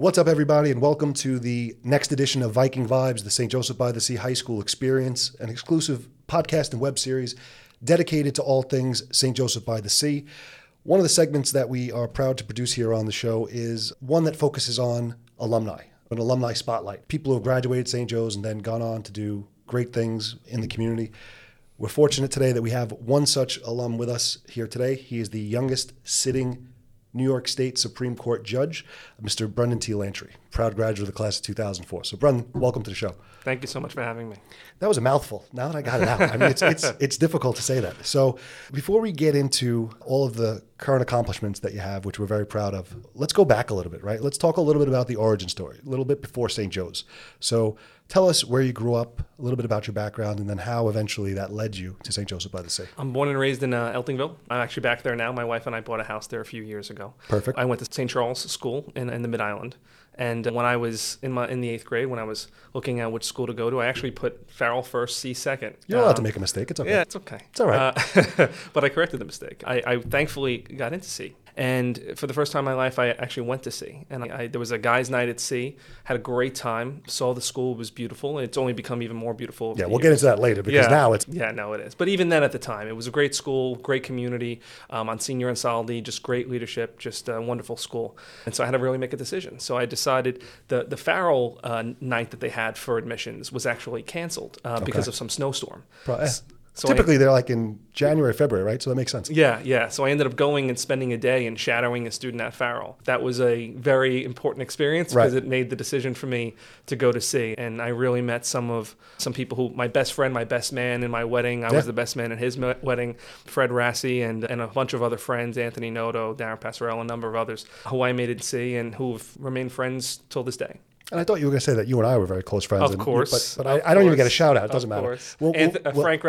What's up, everybody, and welcome to the next edition of Viking Vibes, the St. Joseph by the Sea High School Experience, an exclusive podcast and web series dedicated to all things St. Joseph by the Sea. One of the segments that we are proud to produce here on the show is one that focuses on alumni, an alumni spotlight. People who have graduated St. Joe's and then gone on to do great things in the community. We're fortunate today that we have one such alum with us here today. He is the youngest sitting New York State Supreme Court Judge, Mr. Brendan T. Lantry, proud graduate of the class of 2004. So, Brendan, welcome to the show. Thank you so much for having me. That was a mouthful. Now that I got it out, I mean, it's, it's, it's difficult to say that. So, before we get into all of the current accomplishments that you have, which we're very proud of, let's go back a little bit, right? Let's talk a little bit about the origin story, a little bit before St. Joe's. So, tell us where you grew up, a little bit about your background, and then how eventually that led you to St. Joseph by the Sea. I'm born and raised in uh, Eltingville. I'm actually back there now. My wife and I bought a house there a few years ago. Perfect. I went to St. Charles School in, in the Mid Island. And when I was in my in the eighth grade, when I was looking at which school to go to, I actually put Farrell first, Sea second. You're allowed to Um, make a mistake. It's okay. Yeah, it's okay. It's all right. Uh, but I corrected the mistake. I, I thankfully got into Sea. And for the first time in my life, I actually went to Sea. And I, I, there was a guys' night at sea. Had a great time. Saw the school it was beautiful. And it's only become even more beautiful. Yeah, we'll years. get into that later because now it's yeah, no, it is. But even then, at the time, it was a great school, great community. Um, on senior and Saldi, just great leadership, just a wonderful school. And so I had to really make a decision. So I decided the the Farrell uh, night that they had for admissions was actually canceled uh, because of some snowstorm. Pro- So I- typically they're like in January, February, right? So that makes sense. Yeah, yeah. So I ended up going and spending a day and shadowing a student at Farrell. That was a very important experience because Right. it made the decision for me to go to sea. And I really met some of some people who my best friend, my best man in my wedding. I Yeah. was the best man in his wedding. Fred Rassi and and a bunch of other friends, Anthony Noto, Darren Passarella, a number of others who I made it sea and who have remained friends till this day. And I thought you were going to say that you and I were very close friends. Of and- course, But, but of I, I don't even get a shout out. It doesn't matter. Of course. We'll, uh, we'll- Frank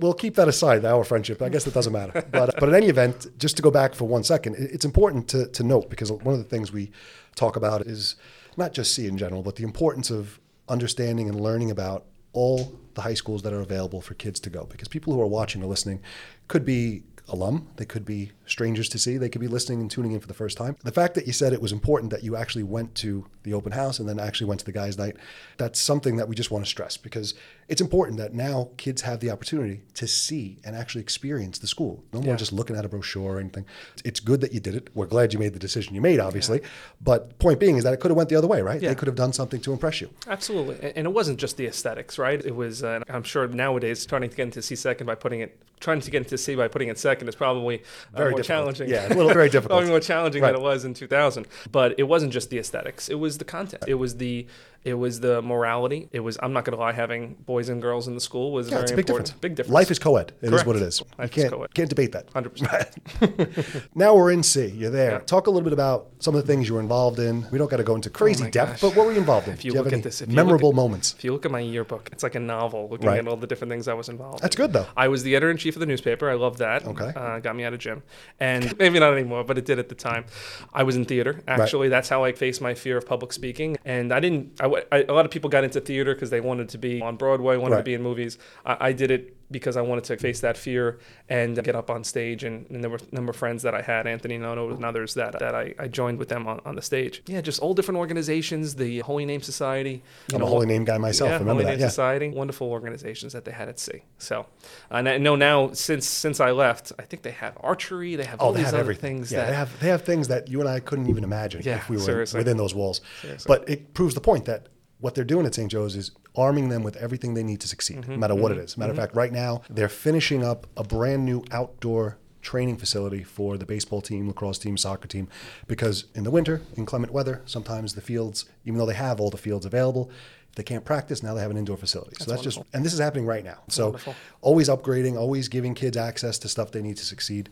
we'll keep that aside, our friendship. I guess it doesn't matter. But, but in any event, just to go back for one second, it's important to, to note because one of the things we talk about is not just Sea in general, but the importance of understanding and learning about all the high schools that are available for kids to go. Because people who are watching or listening could be alum, they could be strangers to see, they could be listening and tuning in for the first time. The fact that you said it was important that you actually went to the open house and then actually went to the guys' night, that's something that we just want to stress because it's important that now kids have the opportunity to see and actually experience the school. No more Yeah. just looking at a brochure or anything. It's good that you did it. We're glad you made the decision you made, obviously. But point being is that it could have went the other way, right? Yeah. They could have done something to impress you. Absolutely, and it wasn't just the aesthetics, right? It was, uh, I'm sure nowadays trying to get into Sea second by putting it, trying to get into Sea by putting it second is probably uh, Very difficult. challenging. Yeah, a little very difficult. probably more challenging Right. than it was in 2000. But it wasn't just the aesthetics; it was the content. It was the it was the morality. It was I'm not going to lie, having boys and girls in the school was Yeah, very it's a big important. difference. Big difference. Life is co-ed. It is Correct. what it is. you Life is can't, co-ed. can't debate that. 100%. now we're in Sea. You're there. Yeah. Talk a little bit about some of the things you were involved in. We don't got to go into crazy Oh depth, gosh. but what were you involved in? If you have look at this- memorable at- moments. If you look at my yearbook, it's like a novel looking Right. at all the different things I was involved. in. That's good though. I was the editor in chief of the newspaper. I loved that. Okay. Uh, got me out of gym. And maybe not anymore, but it did at the time. I was in theater. Actually, that's how I faced my fear of public speaking. And I didn't, I, I- a lot of people got into theater because they wanted to be on Broadway, wanted Right. to be in movies. I, I did it because I wanted to face that fear and get up on stage. And, and there were a number of friends that I had, Anthony Noto and others, that, that I, I joined with them on, on the stage. Yeah, just all different organizations, the Holy Name Society. I'm a holy name guy myself. yeah, Remember Holy that? Name Yeah. Society, wonderful organizations that they had at sea. So, and I know now since since I left, I think they have archery. They have Oh, all they these have other everything. things yeah, that they have they have things that you and I couldn't even imagine Yeah, if we were seriously. within those walls. Seriously. But it proves the point that what they're doing at St. Joe's is arming them with everything they need to succeed, Mm-hmm, no matter what it is. Matter of fact, right now they're finishing up a brand new outdoor training facility for the baseball team, lacrosse team, soccer team, because in the winter, inclement weather, sometimes the fields, even though they have all the fields available, they can't practice, now they have an indoor facility. so that's just, and this is happening right now. So wonderful. always upgrading, always giving kids access to stuff they need to succeed.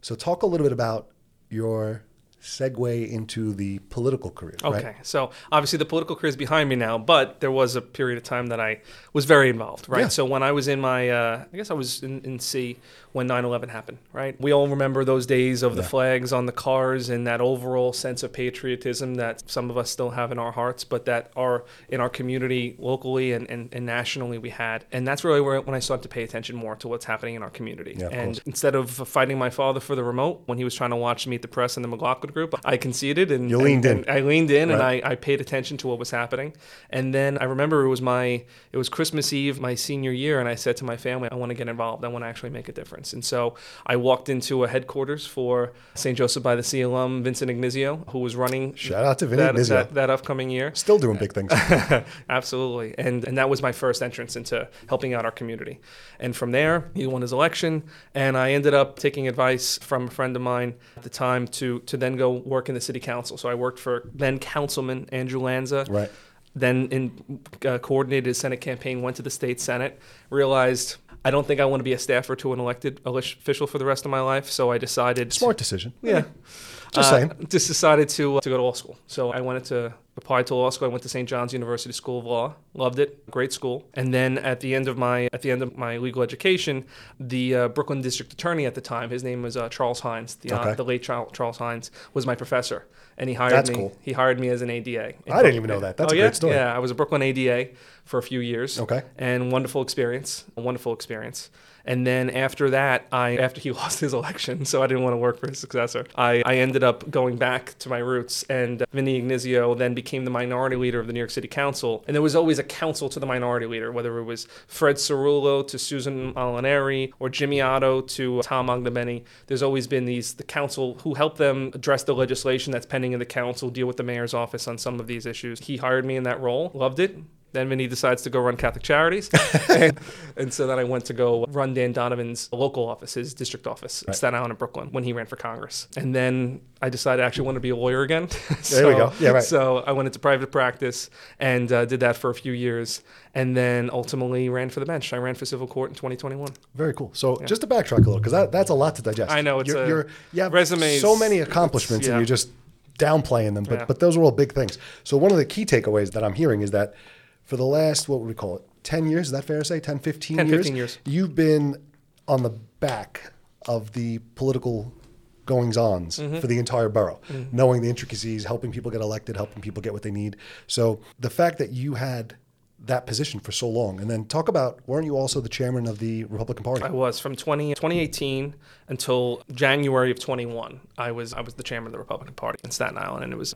So talk a little bit about your segue into the political career. Okay, Right? so obviously the political career is behind me now, but there was a period of time that I was very involved, right? Yeah. So when I was in my, uh, I guess I was in, in Sea when 9/11 happened. Right? We all remember those days of the flags on the cars and that overall sense of patriotism that some of us still have in our hearts, but that are in our community locally and, and, and nationally we had. And that's really where when I started to pay attention more to what's happening in our community. Yeah, and instead of fighting my father for the remote when he was trying to watch Meet the Press and the McLaughlin Group, I conceded and You leaned and- in. and I leaned in and I, I paid attention to what was happening. And then I remember it was my it was Christmas Eve my senior year, and I said to my family, I want to get involved. I want to actually make a difference. And so I walked into a headquarters for St. Joseph by the Sea alum Vincent Ignizio, who was running Shout out to Vinny that, that, that upcoming year. Still doing big things. Absolutely. And and that was my first entrance into helping out our community. And from there, he won his election and I ended up taking advice from a friend of mine at the time to to then go work in the city council. So I worked for then councilman Andrew Lanza. Right. Then in uh, coordinated his Senate campaign, went to the state Senate, realized I don't think I want to be a staffer to an elected official for the rest of my life. So I decided Smart decision. yeah. Just Uh, saying. Just decided to uh, to go to law school. So I wanted to apply to law school. I went to St. John's University School of Law. Loved it. Great school. And then at the end of my at the end of my legal education, the uh, Brooklyn District Attorney at the time, his name was uh, Charles Hynes. The, uh, the late Charles, Charles Hynes was my professor, and he hired That's me. cool. He hired me as an ADA. I didn't even know that. That's oh, a yeah? great story. Yeah, I was a Brooklyn ADA for a few years. Okay. And wonderful experience. A wonderful experience. And then after that, I after he lost his election, so I didn't want to work for his successor. I, I ended up going back to my roots, and Vinny Ignizio then became the minority leader of the New York City Council. And there was always a council to the minority leader, whether it was Fred Cerullo to Susan Molinari or Jimmy Oddo to Tom Ognibene. There's always been these the council who help them address the legislation that's pending in the council, deal with the mayor's office on some of these issues. He hired me in that role, loved it. Then Vinny decides to go run Catholic Charities. and, and so then I went to go run Dan Donovan's local office, his district office, in Staten Island and Brooklyn, when he ran for Congress. And then I decided I actually want to be a lawyer again. so, There we go. Yeah, right. So I went into private practice and uh, did that for a few years. And then ultimately ran for the bench. I ran for civil court in 2021. Very cool. So just to backtrack a little, because that, that's a lot to digest. I know, it's you're, a- you're, you have resumes, so many accomplishments, yeah. and you're just downplaying them. But Yeah. but those are all big things. So one of the key takeaways that I'm hearing is that for the last what would we call it, ten years? Is that fair to say? 10, 15 10, years. 15 years. You've been on the back of the political goings ons Mm-hmm. for the entire borough, knowing the intricacies, helping people get elected, helping people get what they need. So the fact that you had that position for so long, and then talk about weren't you also the chairman of the Republican Party? I was from 20, 2018 until January of 21. I was I was the chairman of the Republican Party in Staten Island, and it was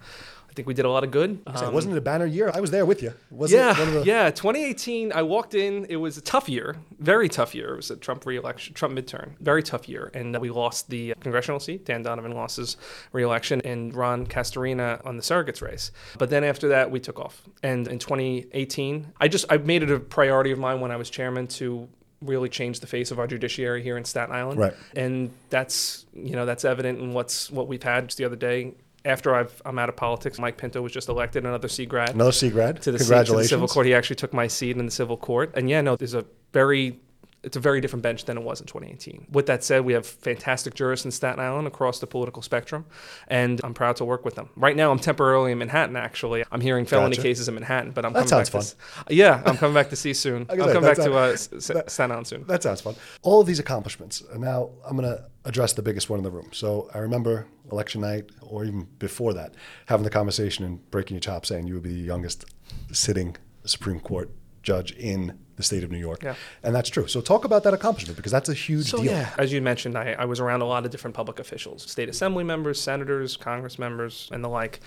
I think we did a lot of good. Um, wasn't it a banner year? I was there with you. Wasn't yeah, it one of the, yeah. 2018, I walked in. It was a tough year, very tough year. It was a Trump reelection, Trump midterm, very tough year, and we lost the congressional seat. Dan Donovan lost his reelection, and Ron Castorina on the surrogates race. But then after that, we took off. And in 2018, I just I made it a priority of mine when I was chairman to really change the face of our judiciary here in Staten Island. Right. And that's you know that's evident in what's what we've had just the other day. After I've, I'm out of politics, Mike Pinto was just elected another Sea grad another Sea grad? to the, seat, to the civil court. He actually took my seat in the civil court. And yeah, no, there's a very it's a very different bench than it was in 2018. With that said, we have fantastic jurists in Staten Island across the political spectrum, and I'm proud to work with them. Right now, I'm temporarily in Manhattan. Actually, I'm hearing felony Gotcha. cases in Manhattan, but I'm That coming sounds back to yeah, I'm coming back to see soon. I'm coming back that's to uh, S- S- Staten Island soon. That sounds fun. All of these accomplishments. And now I'm going to address the biggest one in the room. So I remember election night, or even before that, having the conversation and breaking your chops, saying you would be the youngest sitting Supreme Court judge in the state of New York. Yeah. And that's true. So talk about that accomplishment because that's a huge So deal. yeah, as you mentioned, I, I was around a lot of different public officials, state assembly members, senators, congress members, and the like.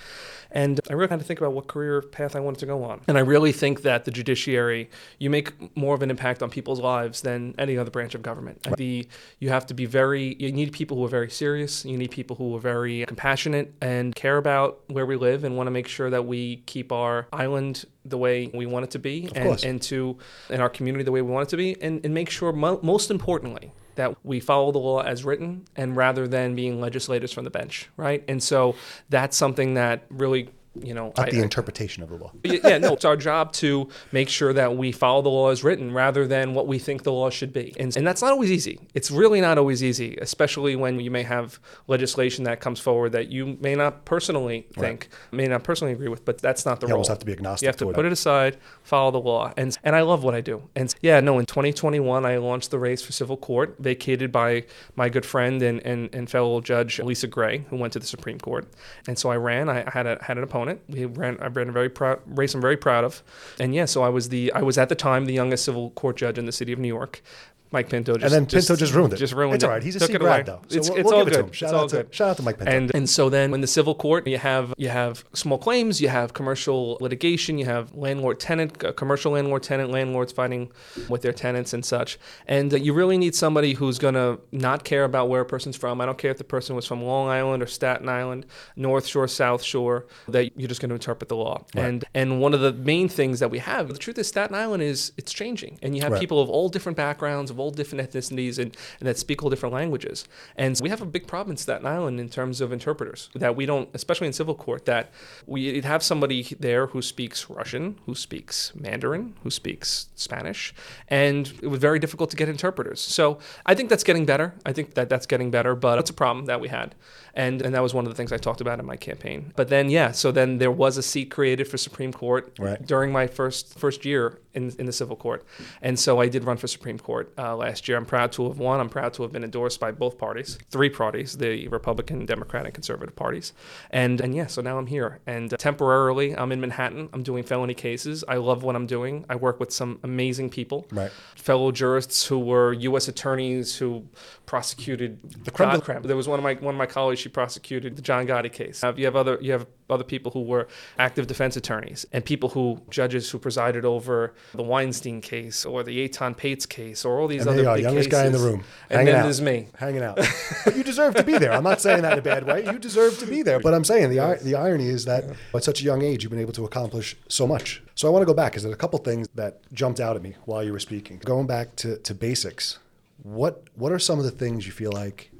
And I really had to think about what career path I wanted to go on. And I really think that the judiciary, you make more of an impact on people's lives than any other branch of government. The you have to be very. You need people who are very serious. You need people who are very compassionate and care about where we live and want to make sure that we keep our island the way we want it to be, and, and to in our community the way we want it to be, and, and make sure mo- most importantly that we follow the law as written and rather than being legislators from the bench, right? And so that's something that really you know, Not I- the I- interpretation of the law. Yeah, no, it's our job to make sure that we follow the law as written rather than what we think the law should be. And, and that's not always easy. It's really not always easy, especially when you may have legislation that comes forward that you may not personally think, may not personally agree with, but that's not the You role. almost have to be agnostic You have to put it. it aside, follow the law. And, and I love what I do. And yeah, no, in 2021, I launched the race for civil court, vacated by my good friend and, and, and fellow judge Lisa Gray, who went to the Supreme Court. And so I ran. I had a had an opponent. We ran. I ran a very proud race. I'm very proud of. And yeah, so I was the I was at the time the youngest civil court judge in the city of New York. Mike Pinto just and then Pinto just, ruined it. Just ruined it's it. all right. He's a Took Sea it grad away. though. So it's we'll, it's we'll all give it to good. him. Shout it's out all to good. shout out to Mike Pinto. And and so then in the civil court, you have you have small claims, you have commercial litigation, you have landlord tenant, uh, commercial landlord tenant, landlords fighting with their tenants and such. And uh, you really need somebody who's going to not care about where a person's from. I don't care if the person was from Long Island or Staten Island, North Shore, South Shore, that you're just going to interpret the law. And and one of the main things that we have, the truth is Staten Island is it's changing. And you have Right. people of all different backgrounds, of all different ethnicities and, and that speak all different languages. And we have a big problem in Staten Island in terms of interpreters that we don't, especially in civil court, that we have somebody there who speaks Russian, who speaks Mandarin, who speaks Spanish, and it was very difficult to get interpreters. So I think that's getting better. I think that that's getting better, but it's a problem that we had. And, and that was one of the things I talked about in my campaign. But then, yeah, so then there was a seat created for Supreme Court Right. during my first first year in, in the civil court. And so I did run for Supreme Court uh, last year. I'm proud to have won. I'm proud to have been endorsed by both parties, three parties, the Republican, Democratic, and Conservative parties. And and yeah, so now I'm here. And uh, temporarily, I'm in Manhattan. I'm doing felony cases. I love what I'm doing. I work with some amazing people, Right. fellow jurists who were U.S. attorneys who prosecuted the creme There was one of my one of my colleagues. She prosecuted the John Gotti case. Uh, you have other you have other people who were active defense attorneys and people who judges who presided over the Weinstein case or the Etan Patz case or all these And other there you are, big youngest cases. guy in the room, And hanging then out. there's me. hanging out. but you deserve to be there. I'm not saying that in a bad way. You deserve to be there. But I'm saying the ir- the irony is that at such a young age you've been able to accomplish so much. So I want to go back because there's a couple things that jumped out at me while you were speaking. Going back to, to basics, what what are some of the things you feel like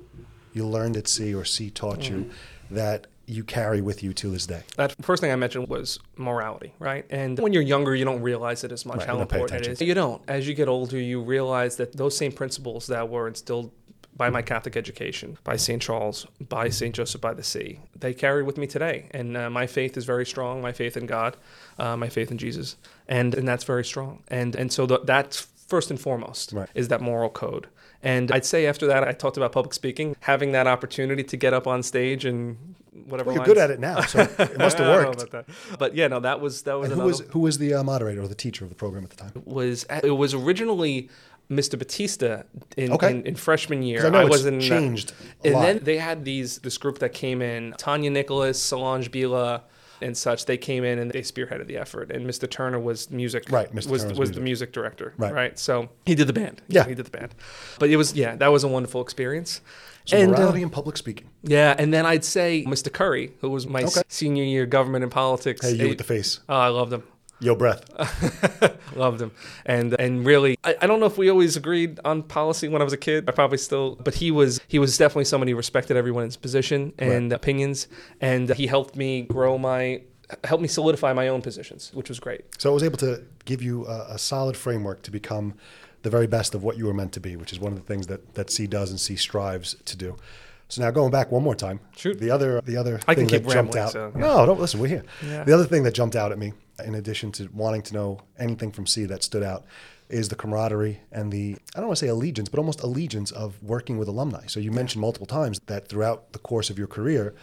you learned at sea or sea taught you mm. that you carry with you to this day? That first thing I mentioned was morality, right? And when you're younger, you don't realize it as much Right, how important it is. You don't. As you get older, you realize that those same principles that were instilled by my Catholic education, by St. Charles, by St. Joseph by the Sea, they carry with me today. And uh, my faith is very strong. My faith in God, uh, my faith in Jesus, and and that's very strong. And and so the, that's first and foremost Right. is that moral code. And I'd say after that, I talked about public speaking, having that opportunity to get up on stage and whatever. Well, you're lines- good at it now, so it must have I worked. But yeah, no, that was that was who was who was the uh, moderator or the teacher of the program at the time? It was it was originally Mr. Batista in, Okay. in, in freshman year. I know it's was in changed and lot. then they had these this group that came in Tanya Nicholas, Solange Bila. And such, they came in and they spearheaded the effort. And Mr. Turner was music, Right, Mr. Was was the music director, Right. right? So he did the band. Yeah. he did the band. But it was yeah, that was a wonderful experience. So and uh, and public speaking. yeah, and then I'd say Mr. Curry, who was my Okay. senior year government and politics. Hey, you eh, with the face. Oh, I loved him. Yo, breath. Loved him. And and really I, I don't know if we always agreed on policy when I was a kid. I probably still but he was he was definitely somebody who respected everyone's position and opinions and he helped me grow my helped me solidify my own positions, which was great. So I was able to give you a, a solid framework to become the very best of what you were meant to be, which is one of the things that, that Sea does and Sea strives to do. So now going back one more time, Shoot. the other the other I thing can that jumped out. so, yeah. No, don't listen. We're here. Yeah. The other thing that jumped out at me, in addition to wanting to know anything from Sea that stood out, is the camaraderie and the I don't want to say allegiance, but almost allegiance of working with alumni. So you mentioned multiple times that throughout the course of your career,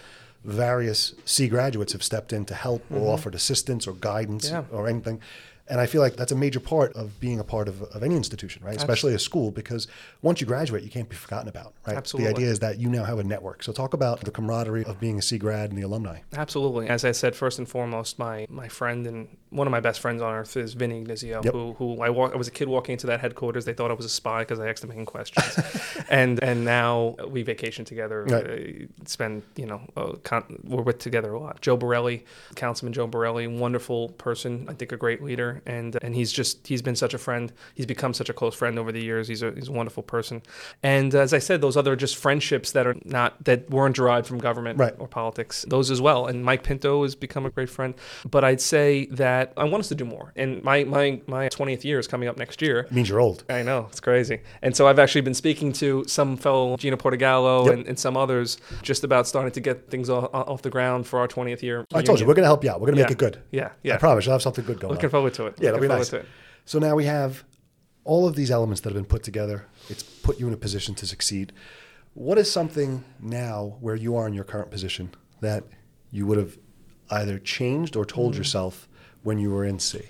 various Sea graduates have stepped in to help or mm-hmm. offered assistance or guidance Yeah. or anything. And I feel like that's a major part of being a part of, of any institution, right? Especially a school, because once you graduate, you can't be forgotten about, right? Absolutely. The idea is that you now have a network. So talk about the camaraderie of being a Sea grad and the alumni. Absolutely. As I said, first and foremost, my, my friend and one of my best friends on earth is Vinny Ignizio, Yep. who, who I, walk, I was a kid walking into that headquarters. They thought I was a spy because I asked them making questions. and and now we vacation together, Right. uh, spend, you know, uh, con- we're with together a lot. Joe Borelli, Councilman Joe Borelli, wonderful person, I think a great leader. And and he's just, he's been such a friend. He's become such a close friend over the years. He's a, he's a wonderful person. And uh, as I said, those other just friendships that are not, that weren't derived from government Right. or politics, those as well. And Mike Pinto has become a great friend. But I'd say that I want us to do more. And my, my, my 20th year is coming up next year. It means you're old. I know, it's crazy. And so I've actually been speaking to some fellow Gina Portugallo Yep. and, and some others just about starting to get things off, off the ground for our 20th year. I told you, we're going to help you out. We're going to make it good. Yeah, yeah. I promise you'll have something good going Looking on. forward to it. Yeah, it'll Looking be nice. it. So now we have all of these elements that have been put together. It's put you in a position to succeed. What is something now where you are in your current position that you would have either changed or told yourself when you were in Sea?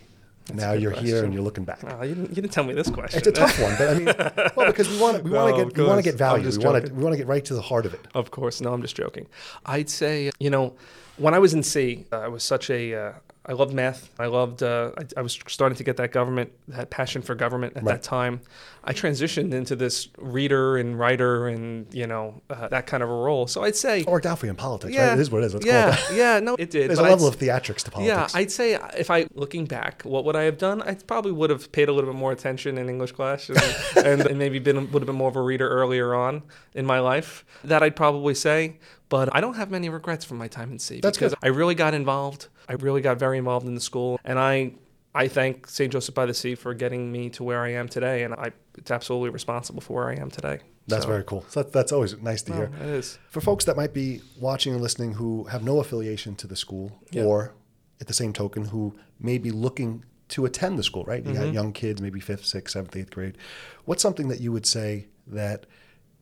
now a good you're here and you're looking back. Oh, you, didn't, you didn't tell me this question. It's a tough one, but I mean, well, because we want to, we No, want to get, we want to get value. We want to, we want to get right to the heart of it. Of course, no, I'm just joking. I'd say, you know, when I was in Sea, uh, was such a, uh, I loved math. I loved, uh, I, I was starting to get that government, that passion for government at Right. that time. I transitioned into this reader and writer and, you know, uh, that kind of a role. So I'd say, It worked out for you in politics, yeah, right? It is what it is. Yeah, yeah, no, it did. There's a I'd level of theatrics to politics. yeah. I'd say if I looking back, what would I have done? I probably would have paid a little bit more attention in English class and, and, and maybe been would have been more of a reader earlier on in my life. That I'd probably say. But I don't have many regrets from my time in Sea That's because good. I really got involved. I really got very involved in the school, and I I thank St. Joseph by the Sea for getting me to where I am today, and I it's absolutely responsible for where I am today. That's So, very cool. So that, that's always nice to hear. it is. For folks that might be watching and listening who have no affiliation to the school, Yeah. or at the same token, who may be looking to attend the school, right? You got Mm-hmm. young kids, maybe fifth, sixth, seventh, eighth grade. What's something that you would say that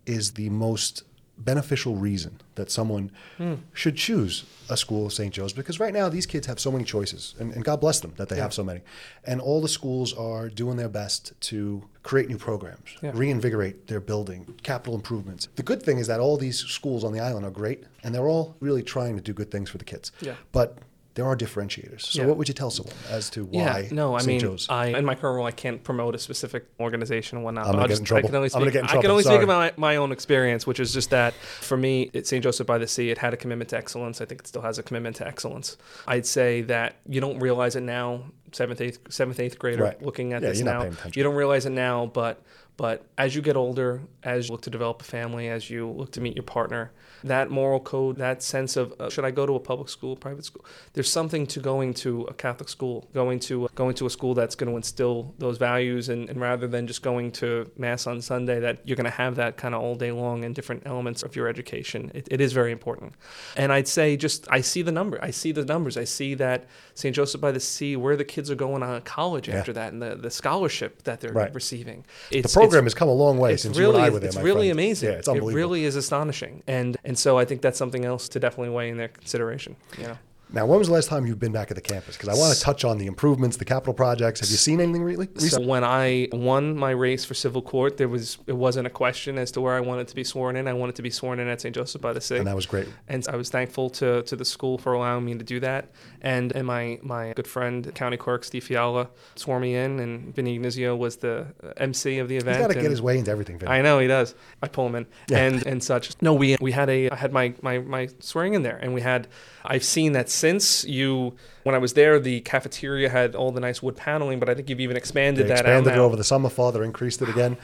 is the most beneficial reason that someone Hmm. should choose a school of St. Joe's? Because right now, these kids have so many choices, and, and God bless them that they have so many. And all the schools are doing their best to create new programs, Yeah. reinvigorate their building, capital improvements. The good thing is that all these schools on the island are great, and they're all really trying to do good things for the kids. Yeah. But there are differentiators. So, Yeah. what would you tell someone as to why Yeah, no, I St. mean, Joe's? I in my current role, I can't promote a specific organization and whatnot. I'm gonna get in trouble. I can only I'm speak. gonna get in I can trouble, only speak about my, my own experience, which is just that for me, at St. Joseph by the Sea, it had a commitment to excellence. I think it still has a commitment to excellence. I'd say that you don't realize it now, seventh, eighth, seventh, eighth grader, Right. looking at Yeah, this you're not now. paying attention. You don't realize it now, but but as you get older, as you look to develop a family, as you look to meet your partner, that moral code, that sense of uh, should I go to a public school, private school? There's something to going to a Catholic school, going to going to a school that's going to instill those values, and, and rather than just going to mass on Sunday, that you're going to have that kind of all day long in different elements of your education. It, it is very important, and I'd say just I see the number, I see the numbers, I see that St. Joseph by the Sea, where the kids are going on college Yeah. after that, and the, the scholarship that they're Right. receiving. the It's, program has come a long way since really, you and I were there. it's really friend. amazing. Yeah, it's it really is astonishing, and and so I think that's something else to definitely weigh in their consideration. You know, Now, when was the last time you've been back at the campus? Because I want to touch on the improvements, the capital projects. Have you seen anything really? so when I won my race for civil court, there was it wasn't a question as to where I wanted to be sworn in. I wanted to be sworn in at St. Joseph by the Sea. and that was great. and I was thankful to, to the school for allowing me to do that. And and my, my good friend, County Clerk Steve Fiala, swore me in, and Vinny Ignizio was the uh, MC of the He's event. got to get his way into everything. Vin. I know he does. I pull him in Yeah. and and such. No, we we had a I had my, my my swearing in there, and we had. I've seen that since you when I was there, the cafeteria had all the nice wood paneling, but I think you've even expanded They that expanded out it over the summer. Father increased it again.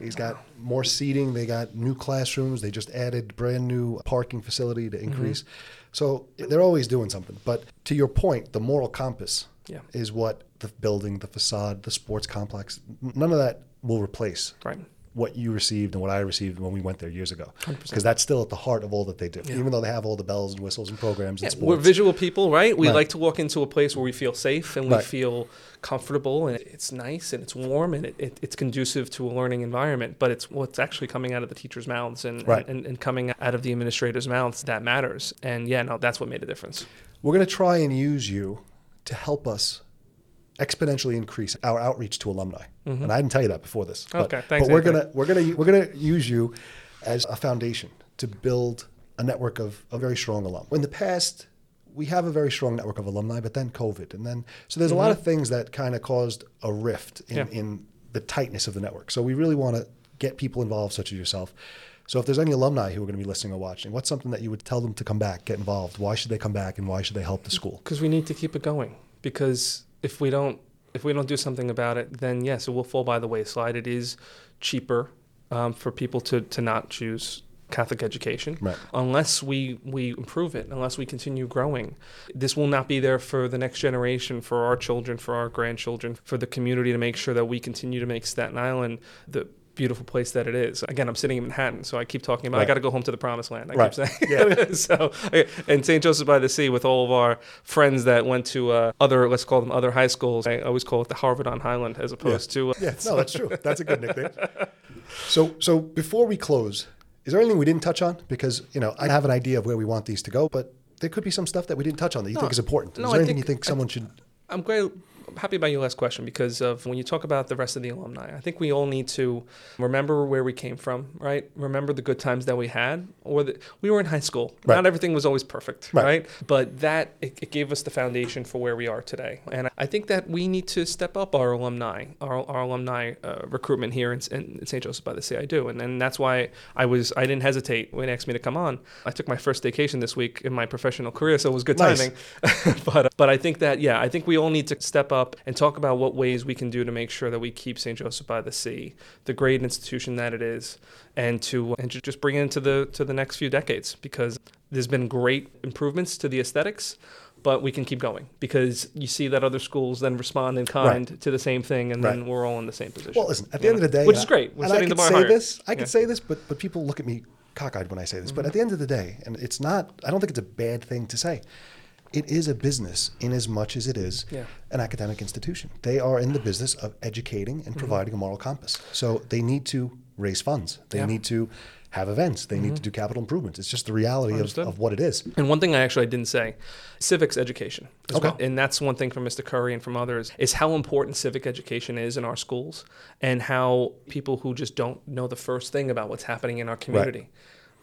He's got more seating. They got new classrooms. They just added brand new parking facility to increase. Mm-hmm. So they're always doing something. But to your point, the moral compass Yeah. is what the building, the facade, the sports complex, none of that will replace Right. What you received and what I received when we went there years ago. Because that's still at the heart of all that they do. Yeah. Even though they have all the bells and whistles and programs and Yeah, sports. we're visual people, right? We Right. like to walk into a place where we feel safe and we Right. feel comfortable and it's nice and it's warm and it, it, it's conducive to a learning environment. But it's what's actually coming out of the teachers' mouths and, Right. and, and coming out of the administrators' mouths that matters. And yeah, no, that's what made a difference. We're going to try and use you to help us exponentially increase our outreach to alumni. And I didn't tell you that before this. But, Mm-hmm. Okay, thanks, But we're Anthony. gonna we're gonna we're gonna use you as a foundation to build a network of a very strong alum. In the past, we have a very strong network of alumni, but then COVID, and then so there's a lot of things that kind of caused a rift in, Mm-hmm. Yeah. in the tightness of the network. So we really want to get people involved, such as yourself. So if there's any alumni who are going to be listening or watching, what's something that you would tell them to come back, get involved? Why should they come back, and why should they help the school? because we need to keep it going. Because if we don't, if we don't do something about it, then yes, it will fall by the wayside. It is cheaper um, for people to to not choose Catholic education Right. unless we we improve it, unless we continue growing. This will not be there for the next generation, for our children, for our grandchildren, for the community to make sure that we continue to make Staten Island the beautiful place that it is. Again, I'm sitting in Manhattan, so I keep talking about I got to go home to the promised land. I Right. keep saying. Yeah. so, and St. Joseph by the Sea, with all of our friends that went to uh, other, let's call them other high schools, I always call it the Harvard on Highland as opposed to. Uh, Yeah, no, that's true. That's a good nickname. So, so before we close, is there anything we didn't touch on? Because you know, I have an idea of where we want these to go, but there could be some stuff that we didn't touch on that you No, think is important. Is no, there I anything think- you think I someone should? I'm great. Happy about your last question because of when you talk about the rest of the alumni. I think we all need to remember where we came from, right? Remember the good times that we had, or that we were in high school. Right. Not everything was always perfect, Right. right? But that it, it gave us the foundation for where we are today. And I think that we need to step up our alumni, our, our alumni uh, recruitment here in, in St. Joseph by the Sea. I do, and and that's why I was I didn't hesitate when they asked me to come on. I took my first vacation this week in my professional career, so it was good Nice. timing. but but I think that yeah, I think we all need to step up and talk about what ways we can do to make sure that we keep St. Joseph by the Sea the great institution that it is, and to uh, and to just bring it into the to the next few decades because there's been great improvements to the aesthetics. But we can keep going because you see that other schools then respond in kind to the same thing, and then we're all in the same position. Well, listen. At the end know? of the day, which is great. We're and I could say higher. this. I could Yeah. say this, but but people look at me cockeyed when I say this. But mm-hmm. at the end of the day, and it's not. I don't think it's a bad thing to say. It is a business in as much as it is Yeah. an academic institution. They are in the business of educating Mm-hmm. and providing a moral compass. So they need to raise funds. They Yeah. need to have events. They need to do capital improvements. It's just the reality of, of what it is. And one thing I actually didn't say, civics education. Okay. well. And that's one thing from Mr. Curry and from others is how important civic education is in our schools and how people who just don't know the first thing about what's happening in our community.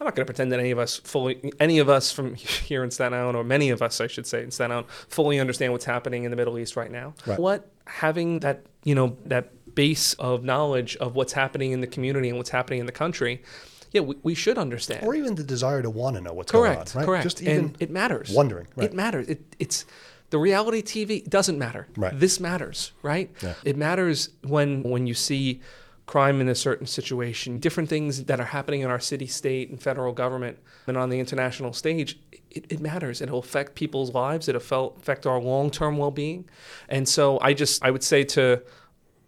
I'm not going to pretend that any of us fully, any of us from here in Staten Island, or many of us, I should say, in Staten Island, fully understand what's happening in the Middle East right now. Right. What having that, you know, that base of knowledge of what's happening in the community and what's happening in the country, yeah, we, we should understand. Or even the desire to want to know what's Correct. going on. Right? Correct. Just even and it matters. wondering. Right. It matters. It, it's the reality TV doesn't matter. Right. This matters, right? Yeah. It matters when when you see crime in a certain situation, different things that are happening in our city, state, and federal government, and on the international stage. It, it matters. It'll affect people's lives. It'll affect our long-term well-being. And so, I just I would say to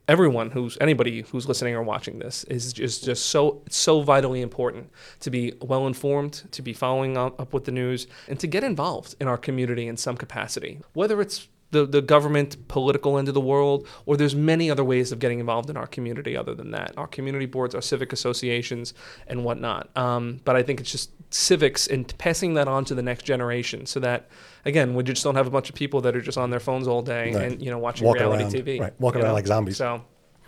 everyone who's anybody who's listening or watching this is just just so so vitally important to be well informed, to be following up, up with the news, and to get involved in our community in some capacity, whether it's the, the government political end of the world or there's many other ways of getting involved in our community other than that our community boards our civic associations and whatnot um, but i think it's just civics and passing that on to the next generation so that again we just don't have a bunch of people that are just on their phones all day Right. and you know watching Walking reality around, tv right, walking around know? like zombies. so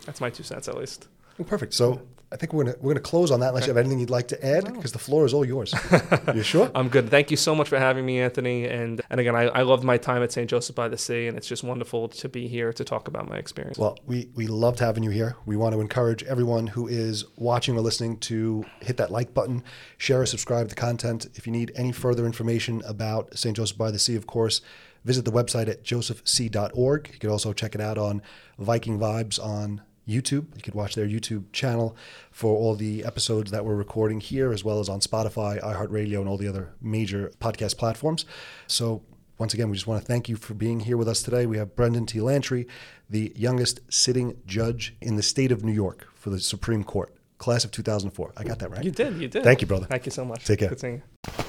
that's my two cents at least Well, perfect. So I think we're gonna we're gonna close on that unless you have anything you'd like to add, because the floor is all yours. you sure? I'm good. Thank you so much for having me, Anthony. And and again, I, I loved my time at St. Joseph by the Sea, and it's just wonderful to be here to talk about my experience. Well, we, we loved having you here. We want to encourage everyone who is watching or listening to hit that like button, share or subscribe to the content. If you need any further information about St. Joseph by the Sea, of course, visit the website at josephsea.org. You can also check it out on Viking Vibes on YouTube. You could watch their YouTube channel for all the episodes that we're recording here, as well as on Spotify, iHeartRadio, and all the other major podcast platforms. So, once again, we just want to thank you for being here with us today. We have Brendan T. Lantry, the youngest sitting judge in the state of New York for the Supreme Court, class of 2004. I got that right. you did. You did. Thank you, brother. Thank you so much. Take care. Good seeing you.